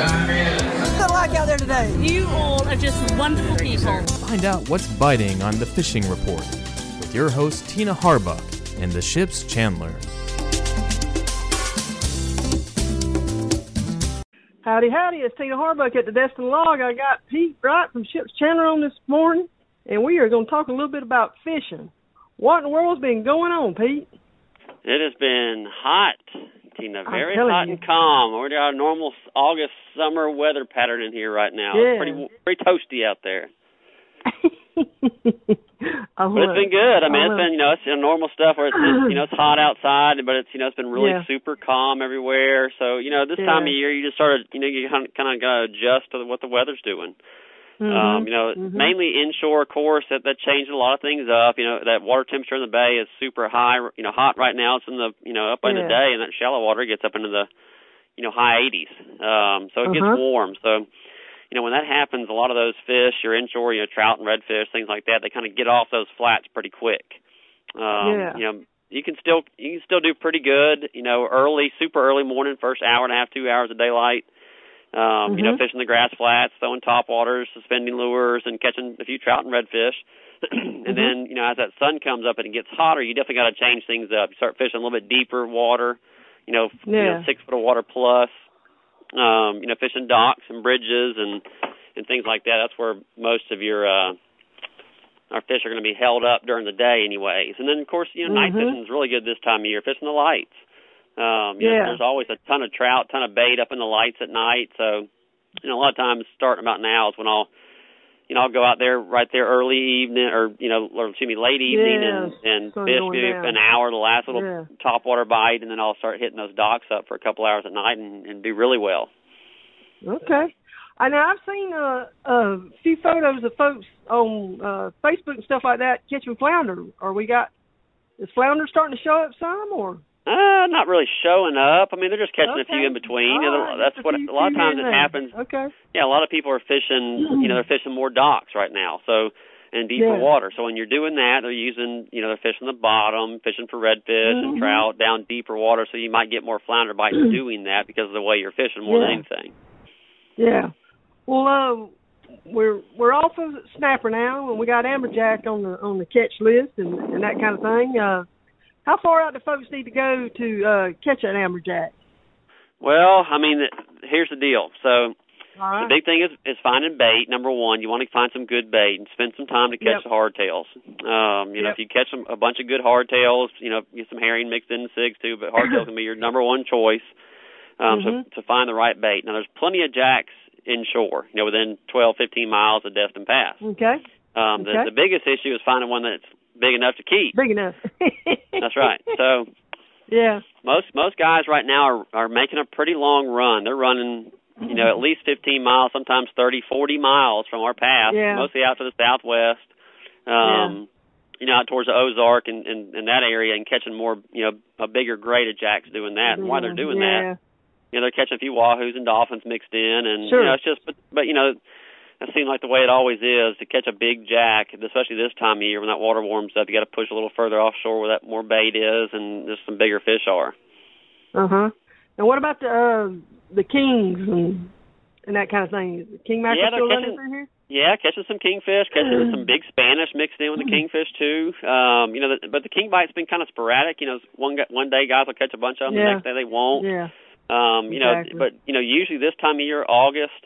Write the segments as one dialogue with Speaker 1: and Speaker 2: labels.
Speaker 1: What's it like out there today?
Speaker 2: You all are just wonderful people.
Speaker 3: Find out what's biting on the Fishing Report with your host Tina Harbuck and the ship's Chandler.
Speaker 1: Howdy, howdy. It's Tina Harbuck at the Destin Log. I got Pete Wright from Ship's Chandler on this morning, and we are going to talk a little bit about fishing. What in the world's been going on, Pete?
Speaker 4: It has been hot, Tina.
Speaker 1: I'm
Speaker 4: Very hot
Speaker 1: you.
Speaker 4: and calm. We're our normal August summer weather pattern in here right now.
Speaker 1: Yeah.
Speaker 4: It's pretty pretty toasty out there. But it's been good. I mean, it's been you know it's you know, normal stuff where it's just, you know it's hot outside, but it's you know it's been really
Speaker 1: Yeah.
Speaker 4: super calm everywhere. So you know this time of year you just sort of you know you kind of got to adjust to what the weather's doing.
Speaker 1: Mhm,
Speaker 4: Um, you know,
Speaker 1: mhm.
Speaker 4: mainly inshore, of course, that that changed a lot of things up. You know, that water temperature in the bay is super high. You know, hot right now. It's in the you know up in the day, and that shallow water gets up into the you know high 80s. Um, so it gets
Speaker 1: Uh-huh.
Speaker 4: warm. So you know when that happens, a lot of those fish, your inshore, you know, trout and redfish, things like that, they kind of get off those flats pretty quick. Um,
Speaker 1: Yeah.
Speaker 4: You know, you can still you can still do pretty good. You know, early, super early morning, first hour and a half, two hours of daylight. Um, You know,
Speaker 1: Mhm.
Speaker 4: fishing the grass flats, throwing top waters, suspending lures, and catching a few trout and redfish. and
Speaker 1: Mhm.
Speaker 4: then, you know, as that sun comes up and it gets hotter, you definitely got to change things up. You start fishing a little bit deeper water. You know, f- you know, six foot of water plus. Um, you know, fishing docks and bridges and and things like that. That's where most of your uh, our fish are going to be held up during the day, anyways. And then, of course, you know, night
Speaker 1: Mhm.
Speaker 4: fishing is really good this time of year. Fishing the lights. Um, you know,
Speaker 1: Yeah.
Speaker 4: there's always a ton of trout, ton of bait up in the lights at night. So, you know, a lot of times starting about now is when I'll, you know, I'll go out there right there early evening or, you know, or excuse me, late evening and, and
Speaker 1: sun
Speaker 4: fish maybe
Speaker 1: down.
Speaker 4: an hour, the last little
Speaker 1: Yeah.
Speaker 4: top water bite, and then I'll start hitting those docks up for a couple hours at night and, and do really well.
Speaker 1: Okay. I know I've seen uh, a few photos of folks on uh, Facebook and stuff like that catching flounder. Are we got is flounder starting to show up some or?
Speaker 4: Uh, not really showing up. I mean, they're just catching a few in between.
Speaker 1: All
Speaker 4: You know,
Speaker 1: right,
Speaker 4: that's what a lot of times it happens.
Speaker 1: Okay.
Speaker 4: Yeah, a lot of people are fishing. You know, they're fishing more docks right now. So in deeper
Speaker 1: Yeah.
Speaker 4: water. So when you're doing that, they're using, you know, they're fishing the bottom, fishing for redfish and
Speaker 1: Mhm.
Speaker 4: trout down deeper water. So you might get more flounder bites doing that because of the way you're fishing more
Speaker 1: Yeah.
Speaker 4: than anything.
Speaker 1: Yeah. Well, uh, we're we're off of snapper now, and we got amberjack on the on the catch list and and that kind of thing. Uh, how far out do folks need to go to uh, catch an amberjack?
Speaker 4: Well, I mean, here's the deal. So
Speaker 1: right.
Speaker 4: The big thing is is finding bait. Number one, you want to find some good bait and spend some time to catch
Speaker 1: Yep.
Speaker 4: the hardtails. Um, you know, if you catch some, a bunch of good hardtails, you know, get some herring mixed in the cigs too, but hardtails can be your number one choice. Um,
Speaker 1: Mhm.
Speaker 4: so to find the right bait. Now, there's plenty of jacks inshore. You know, within 12, 15 miles of Destin Pass.
Speaker 1: Okay.
Speaker 4: Um, the,
Speaker 1: Okay.
Speaker 4: the biggest issue is finding one that's big enough to keep.
Speaker 1: Big enough.
Speaker 4: That's right. So
Speaker 1: yeah.
Speaker 4: most most guys right now are are making a pretty long run. They're running, you know, at least 15 miles, sometimes 30, 40 miles from our path,
Speaker 1: Yeah.
Speaker 4: mostly out to the southwest. Um, you know, out towards the Ozark and, and and that area, and catching more, you know, a bigger grade of jacks doing that. And why they're doing
Speaker 1: yeah.
Speaker 4: that, you know, they're catching a few wahoos and dolphins mixed in, and
Speaker 1: Sure.
Speaker 4: you know, it's just, but but you know. That seems like the way it always is to catch a big jack, especially this time of year when that water warms up. You got to push a little further offshore where that more bait is and just some bigger fish are.
Speaker 1: Uh huh. And what about the uh, the kings and and that kind of thing? Is the king mackerel
Speaker 4: Yeah,
Speaker 1: still
Speaker 4: catching-
Speaker 1: here?
Speaker 4: Yeah, catching some kingfish, catching some big Spanish mixed in with the kingfish too. Um, you know, the, but the king bite's been kind of sporadic. You know, one one day guys will catch a bunch of them, the next day they won't.
Speaker 1: Yeah.
Speaker 4: Um, you know, but you know, usually this time of year, August.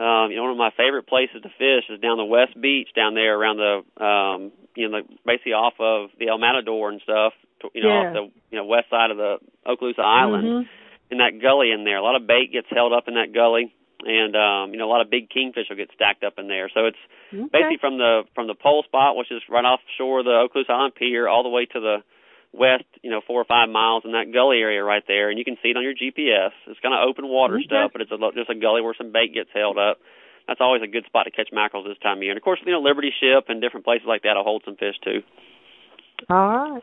Speaker 4: Um, you know, one of my favorite places to fish is down the West Beach, down there around the, um, you know, like basically off of the El Matador and stuff. to- You know,
Speaker 1: Yeah.
Speaker 4: off the you know west side of the Okaloosa Island
Speaker 1: Mhm.
Speaker 4: in that gully in there. A lot of bait gets held up in that gully, and um, you know a lot of big kingfish will get stacked up in there. So it's
Speaker 1: Okay.
Speaker 4: basically from the from the pole spot, which is right offshore of the Okaloosa Island Pier, all the way to the west, you know, four or five miles in that gully area right there, and you can see it on your GPS. It's kind of open water
Speaker 1: Okay.
Speaker 4: stuff, but it's a, just a gully where some bait gets held up. That's always a good spot to catch mackerels this time of year. And of course, you know, Liberty Ship and different places like that will hold some fish too.
Speaker 1: All right.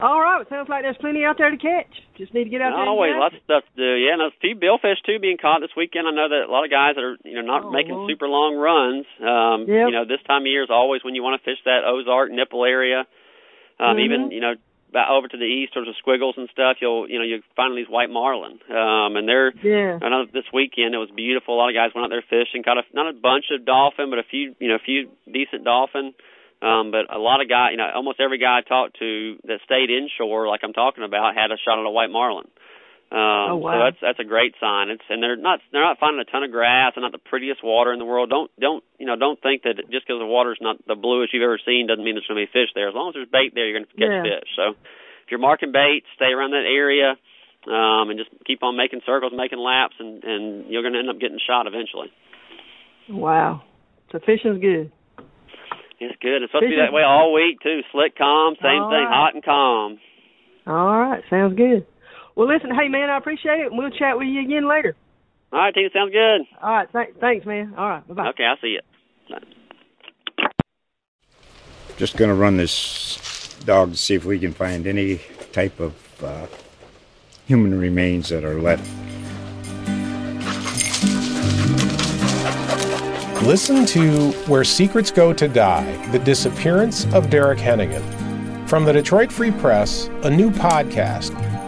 Speaker 1: All right. It sounds like there's plenty out there to catch. Just need to get out there. and
Speaker 4: Always lots of stuff to do. Yeah, and there's a few billfish too being caught this weekend. I know that a lot of guys that are you know not
Speaker 1: Oh,
Speaker 4: making
Speaker 1: Lord.
Speaker 4: super long runs. Um,
Speaker 1: Yep.
Speaker 4: You know, this time of year is always when you want to fish that Ozark nipple area. Um,
Speaker 1: Mhm.
Speaker 4: Even you know over to the east towards the squiggles and stuff. You'll you know you find these white marlin. Um, and they're
Speaker 1: Yeah.
Speaker 4: I know this weekend it was beautiful. A lot of guys went out there fishing, caught a, not a bunch of dolphin, but a few, you know, a few decent dolphin. Um, but a lot of guys, you know, almost every guy I talked to that stayed inshore, like I'm talking about, had a shot at a white marlin. Um,
Speaker 1: Oh, wow.
Speaker 4: So that's that's a great sign. It's and they're not they're not finding a ton of grass and not the prettiest water in the world. Don't don't you know don't think that just because the water's not the bluest you've ever seen doesn't mean there's going to be fish there. As long as there's bait there, you're going to catch
Speaker 1: Yeah.
Speaker 4: fish. So if you're marking bait, stay around that area um, and just keep on making circles, making laps, and and you're going to end up getting shot eventually.
Speaker 1: Wow. So fishing's good.
Speaker 4: It's good. It's supposed to be that way all week too. Slick, calm, same
Speaker 1: All
Speaker 4: thing,
Speaker 1: right.
Speaker 4: hot and calm.
Speaker 1: All right. Sounds good. Well, listen, hey man, I appreciate it, and we'll chat with you again later.
Speaker 4: All right, Tina, sounds good.
Speaker 1: All right. Th- thanks, man. All right. Bye bye.
Speaker 4: Okay, I'll see you.
Speaker 5: Just gonna run this dog to see if we can find any type of uh, human remains that are left.
Speaker 6: Listen to Where Secrets Go to Die The Disappearance of Derek Hennigan. From the Detroit Free Press, a new podcast